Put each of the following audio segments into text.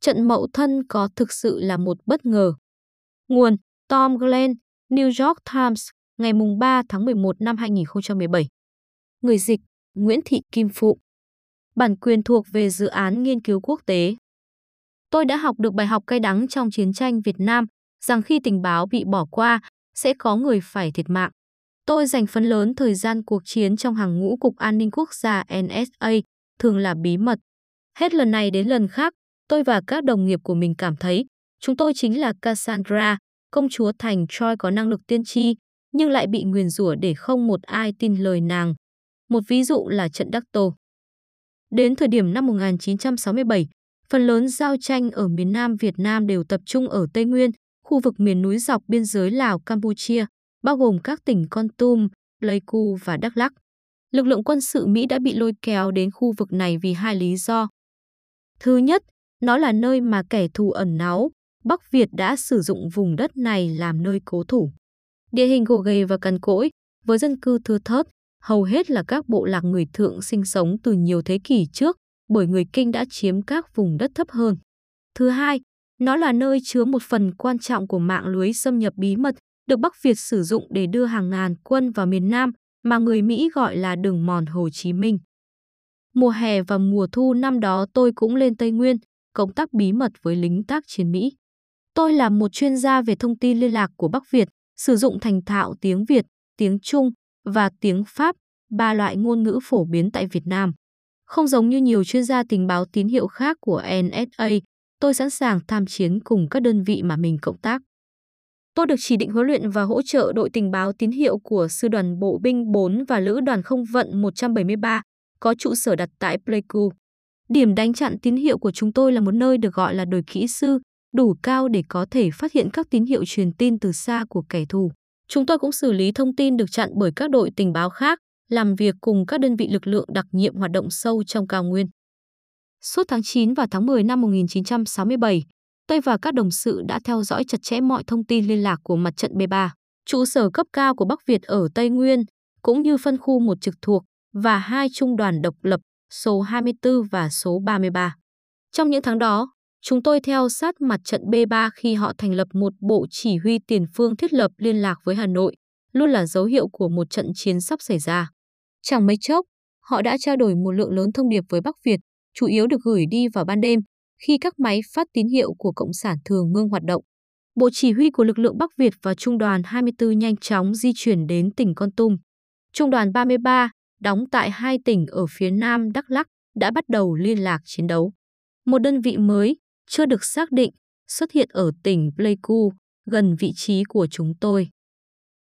trận mậu thân có thực sự là một bất ngờ. Nguồn Tom Glenn, New York Times, ngày 3 tháng 11 năm 2017. Người dịch Nguyễn Thị Kim Phụ. Bản quyền thuộc về dự án nghiên cứu quốc tế. Tôi đã học được bài học cay đắng trong chiến tranh Việt Nam rằng khi tình báo bị bỏ qua, sẽ có người phải thiệt mạng. Tôi dành phần lớn thời gian cuộc chiến trong hàng ngũ Cục An ninh Quốc gia NSA, thường là bí mật. Hết lần này đến lần khác, tôi và các đồng nghiệp của mình cảm thấy chúng tôi chính là Cassandra, công chúa thành Troy có năng lực tiên tri, nhưng lại bị nguyền rủa để không một ai tin lời nàng. Một ví dụ là trận Đắc Tô. Đến thời điểm năm 1967, phần lớn giao tranh ở miền Nam Việt Nam đều tập trung ở Tây Nguyên, khu vực miền núi dọc biên giới Lào Campuchia, bao gồm các tỉnh Con Tum, Pleiku và Đắk Lắk. Lực lượng quân sự Mỹ đã bị lôi kéo đến khu vực này vì hai lý do. Thứ nhất, nó là nơi mà kẻ thù ẩn náu, Bắc Việt đã sử dụng vùng đất này làm nơi cố thủ. Địa hình gồ ghề và cằn cỗi, với dân cư thưa thớt, hầu hết là các bộ lạc người thượng sinh sống từ nhiều thế kỷ trước, bởi người Kinh đã chiếm các vùng đất thấp hơn. Thứ hai, nó là nơi chứa một phần quan trọng của mạng lưới xâm nhập bí mật được Bắc Việt sử dụng để đưa hàng ngàn quân vào miền Nam mà người Mỹ gọi là đường mòn Hồ Chí Minh. Mùa hè và mùa thu năm đó tôi cũng lên Tây Nguyên, công tác bí mật với lính tác chiến Mỹ. Tôi là một chuyên gia về thông tin liên lạc của Bắc Việt, sử dụng thành thạo tiếng Việt, tiếng Trung và tiếng Pháp, ba loại ngôn ngữ phổ biến tại Việt Nam. Không giống như nhiều chuyên gia tình báo tín hiệu khác của NSA, tôi sẵn sàng tham chiến cùng các đơn vị mà mình cộng tác. Tôi được chỉ định huấn luyện và hỗ trợ đội tình báo tín hiệu của Sư đoàn Bộ binh 4 và Lữ đoàn không vận 173, có trụ sở đặt tại Pleiku. Điểm đánh chặn tín hiệu của chúng tôi là một nơi được gọi là đồi kỹ sư, đủ cao để có thể phát hiện các tín hiệu truyền tin từ xa của kẻ thù. Chúng tôi cũng xử lý thông tin được chặn bởi các đội tình báo khác, làm việc cùng các đơn vị lực lượng đặc nhiệm hoạt động sâu trong cao nguyên. Suốt tháng 9 và tháng 10 năm 1967, tôi và các đồng sự đã theo dõi chặt chẽ mọi thông tin liên lạc của mặt trận B3, trụ sở cấp cao của Bắc Việt ở Tây Nguyên, cũng như phân khu một trực thuộc và hai trung đoàn độc lập số 24 và số 33. Trong những tháng đó, chúng tôi theo sát mặt trận B3 khi họ thành lập một bộ chỉ huy tiền phương thiết lập liên lạc với Hà Nội, luôn là dấu hiệu của một trận chiến sắp xảy ra. Chẳng mấy chốc, họ đã trao đổi một lượng lớn thông điệp với Bắc Việt, chủ yếu được gửi đi vào ban đêm khi các máy phát tín hiệu của Cộng sản thường ngưng hoạt động. Bộ chỉ huy của lực lượng Bắc Việt và Trung đoàn 24 nhanh chóng di chuyển đến tỉnh Con Tum. Trung đoàn 33, đóng tại hai tỉnh ở phía nam Đắk Lắk, đã bắt đầu liên lạc chiến đấu. Một đơn vị mới, chưa được xác định, xuất hiện ở tỉnh Pleiku, gần vị trí của chúng tôi.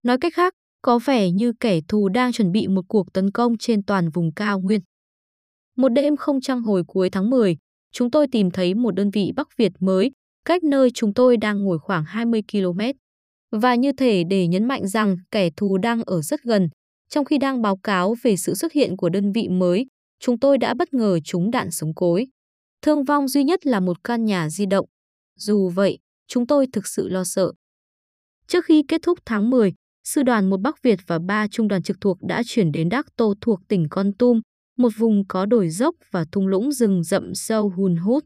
Nói cách khác, có vẻ như kẻ thù đang chuẩn bị một cuộc tấn công trên toàn vùng cao nguyên. Một đêm không trăng hồi cuối tháng 10, chúng tôi tìm thấy một đơn vị Bắc Việt mới, cách nơi chúng tôi đang ngồi khoảng 20 km. Và như thể để nhấn mạnh rằng kẻ thù đang ở rất gần, trong khi đang báo cáo về sự xuất hiện của đơn vị mới, chúng tôi đã bất ngờ trúng đạn sống cối. Thương vong duy nhất là một căn nhà di động. Dù vậy, chúng tôi thực sự lo sợ. Trước khi kết thúc tháng 10, Sư đoàn 1 Bắc Việt và ba trung đoàn trực thuộc đã chuyển đến Đắc Tô thuộc tỉnh Con Tum, một vùng có đồi dốc và thung lũng rừng rậm sâu hùn hút.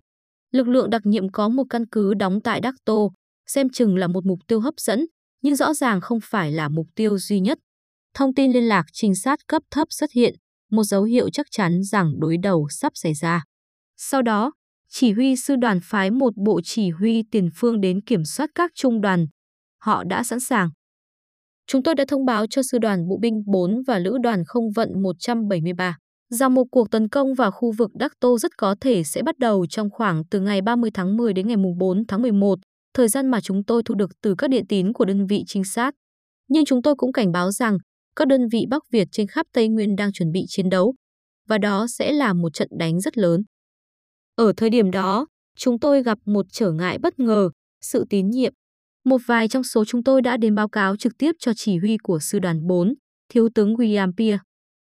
Lực lượng đặc nhiệm có một căn cứ đóng tại Đắc Tô, xem chừng là một mục tiêu hấp dẫn, nhưng rõ ràng không phải là mục tiêu duy nhất. Thông tin liên lạc trinh sát cấp thấp xuất hiện, một dấu hiệu chắc chắn rằng đối đầu sắp xảy ra. Sau đó, chỉ huy sư đoàn phái một bộ chỉ huy tiền phương đến kiểm soát các trung đoàn. Họ đã sẵn sàng. Chúng tôi đã thông báo cho sư đoàn bộ binh 4 và lữ đoàn không vận 173 rằng một cuộc tấn công vào khu vực Đắc Tô rất có thể sẽ bắt đầu trong khoảng từ ngày 30 tháng 10 đến ngày 4 tháng 11, thời gian mà chúng tôi thu được từ các điện tín của đơn vị trinh sát. Nhưng chúng tôi cũng cảnh báo rằng các đơn vị Bắc Việt trên khắp Tây Nguyên đang chuẩn bị chiến đấu, và đó sẽ là một trận đánh rất lớn. Ở thời điểm đó, chúng tôi gặp một trở ngại bất ngờ, sự tín nhiệm. Một vài trong số chúng tôi đã đến báo cáo trực tiếp cho chỉ huy của sư đoàn 4, Thiếu tướng William Pierre.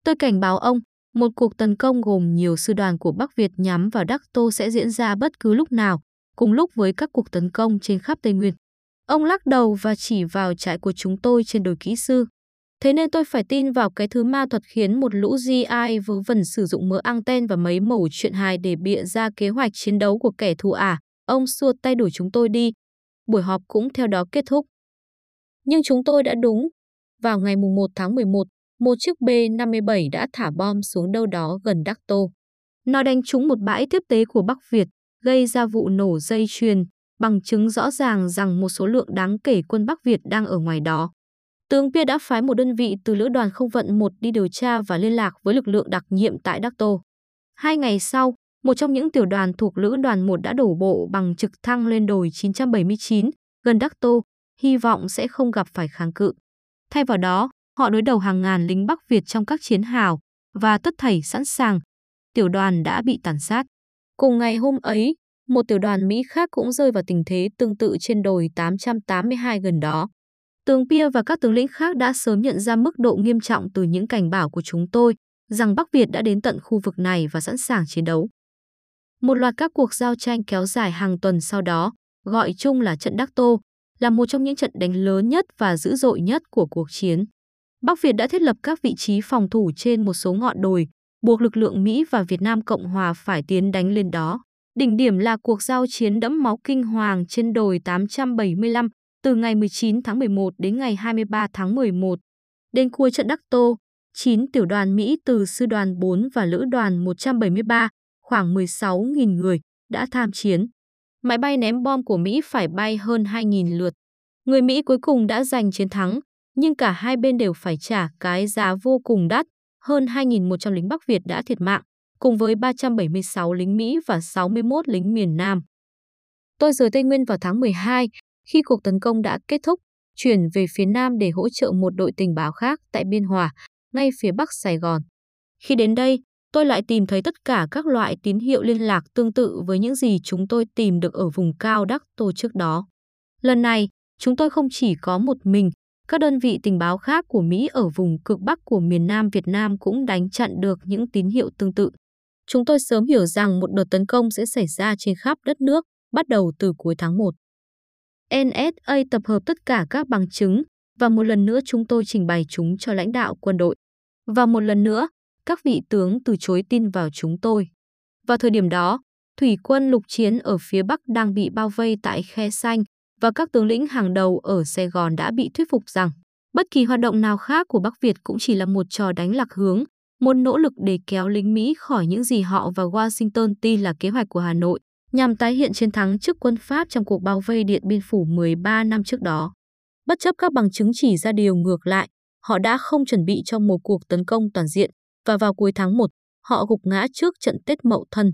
Tôi cảnh báo ông, một cuộc tấn công gồm nhiều sư đoàn của Bắc Việt nhắm vào Đắc Tô sẽ diễn ra bất cứ lúc nào, cùng lúc với các cuộc tấn công trên khắp Tây Nguyên. Ông lắc đầu và chỉ vào trại của chúng tôi trên đồi kỹ sư. Thế nên tôi phải tin vào cái thứ ma thuật khiến một lũ GI vớ vẩn sử dụng mớ anten và mấy mẩu chuyện hài để bịa ra kế hoạch chiến đấu của kẻ thù ả, ông xua tay đuổi chúng tôi đi. Buổi họp cũng theo đó kết thúc. Nhưng chúng tôi đã đúng. Vào ngày 1 tháng 11, một chiếc B-57 đã thả bom xuống đâu đó gần Đắc Tô. Nó đánh trúng một bãi tiếp tế của Bắc Việt, gây ra vụ nổ dây chuyền, bằng chứng rõ ràng rằng một số lượng đáng kể quân Bắc Việt đang ở ngoài đó. Tướng Pia đã phái một đơn vị từ Lữ đoàn không vận 1 đi điều tra và liên lạc với lực lượng đặc nhiệm tại Đắc Tô. Hai ngày sau, một trong những tiểu đoàn thuộc Lữ đoàn 1 đã đổ bộ bằng trực thăng lên đồi 979 gần Đắc Tô, hy vọng sẽ không gặp phải kháng cự. Thay vào đó, họ đối đầu hàng ngàn lính Bắc Việt trong các chiến hào và tất thảy sẵn sàng. Tiểu đoàn đã bị tàn sát. Cùng ngày hôm ấy, một tiểu đoàn Mỹ khác cũng rơi vào tình thế tương tự trên đồi 882 gần đó. Tướng Pia và các tướng lĩnh khác đã sớm nhận ra mức độ nghiêm trọng từ những cảnh bảo của chúng tôi rằng Bắc Việt đã đến tận khu vực này và sẵn sàng chiến đấu. Một loạt các cuộc giao tranh kéo dài hàng tuần sau đó, gọi chung là trận Đắc Tô, là một trong những trận đánh lớn nhất và dữ dội nhất của cuộc chiến. Bắc Việt đã thiết lập các vị trí phòng thủ trên một số ngọn đồi, buộc lực lượng Mỹ và Việt Nam Cộng Hòa phải tiến đánh lên đó. Đỉnh điểm là cuộc giao chiến đẫm máu kinh hoàng trên đồi 875 từ ngày 19 tháng 11 đến ngày 23 tháng 11. Đến cuối trận Đắc Tô, 9 tiểu đoàn Mỹ từ sư đoàn 4 và lữ đoàn 173, khoảng 16.000 người, đã tham chiến. Máy bay ném bom của Mỹ phải bay hơn 2.000 lượt. Người Mỹ cuối cùng đã giành chiến thắng, nhưng cả hai bên đều phải trả cái giá vô cùng đắt. Hơn 2.100 lính Bắc Việt đã thiệt mạng, cùng với 376 lính Mỹ và 61 lính miền Nam. Tôi rời Tây Nguyên vào tháng 12, khi cuộc tấn công đã kết thúc, chuyển về phía Nam để hỗ trợ một đội tình báo khác tại Biên Hòa, ngay phía Bắc Sài Gòn. Khi đến đây, tôi lại tìm thấy tất cả các loại tín hiệu liên lạc tương tự với những gì chúng tôi tìm được ở vùng cao Đắc Tô trước đó. Lần này, chúng tôi không chỉ có một mình, các đơn vị tình báo khác của Mỹ ở vùng cực Bắc của miền Nam Việt Nam cũng đánh chặn được những tín hiệu tương tự. Chúng tôi sớm hiểu rằng một đợt tấn công sẽ xảy ra trên khắp đất nước, bắt đầu từ cuối tháng 1. NSA tập hợp tất cả các bằng chứng và một lần nữa chúng tôi trình bày chúng cho lãnh đạo quân đội. Và một lần nữa, các vị tướng từ chối tin vào chúng tôi. Vào thời điểm đó, thủy quân lục chiến ở phía Bắc đang bị bao vây tại Khe Xanh và các tướng lĩnh hàng đầu ở Sài Gòn đã bị thuyết phục rằng bất kỳ hoạt động nào khác của Bắc Việt cũng chỉ là một trò đánh lạc hướng, một nỗ lực để kéo lính Mỹ khỏi những gì họ và Washington tin là kế hoạch của Hà Nội nhằm tái hiện chiến thắng trước quân Pháp trong cuộc bao vây Điện Biên Phủ 13 năm trước đó. Bất chấp các bằng chứng chỉ ra điều ngược lại, họ đã không chuẩn bị cho một cuộc tấn công toàn diện và vào cuối tháng 1, họ gục ngã trước trận Tết Mậu Thân.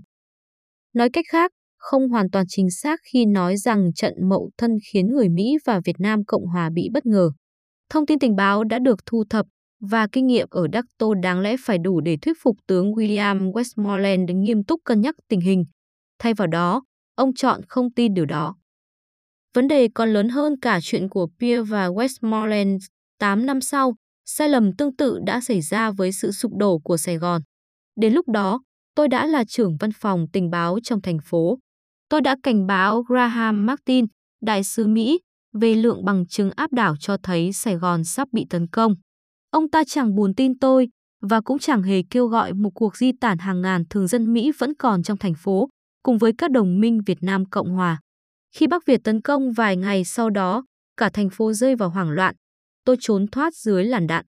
Nói cách khác, không hoàn toàn chính xác khi nói rằng trận Mậu Thân khiến người Mỹ và Việt Nam Cộng Hòa bị bất ngờ. Thông tin tình báo đã được thu thập và kinh nghiệm ở Đắc Tô đáng lẽ phải đủ để thuyết phục tướng William Westmoreland nghiêm túc cân nhắc tình hình Thay vào đó, ông chọn không tin điều đó. Vấn đề còn lớn hơn cả chuyện của Pierre và Westmoreland 8 năm sau, sai lầm tương tự đã xảy ra với sự sụp đổ của Sài Gòn. Đến lúc đó, tôi đã là trưởng văn phòng tình báo trong thành phố. Tôi đã cảnh báo Graham Martin, đại sứ Mỹ, về lượng bằng chứng áp đảo cho thấy Sài Gòn sắp bị tấn công. Ông ta chẳng buồn tin tôi và cũng chẳng hề kêu gọi một cuộc di tản hàng ngàn thường dân Mỹ vẫn còn trong thành phố cùng với các đồng minh Việt Nam Cộng Hòa. Khi Bắc Việt tấn công vài ngày sau đó, cả thành phố rơi vào hoảng loạn. Tôi trốn thoát dưới làn đạn.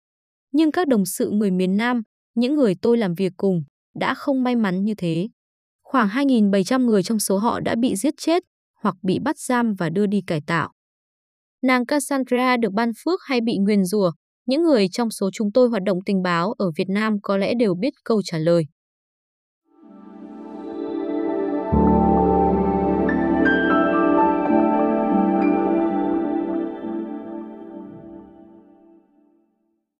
Nhưng các đồng sự người miền Nam, những người tôi làm việc cùng, đã không may mắn như thế. Khoảng 2.700 người trong số họ đã bị giết chết hoặc bị bắt giam và đưa đi cải tạo. Nàng Cassandra được ban phước hay bị nguyền rủa, những người trong số chúng tôi hoạt động tình báo ở Việt Nam có lẽ đều biết câu trả lời.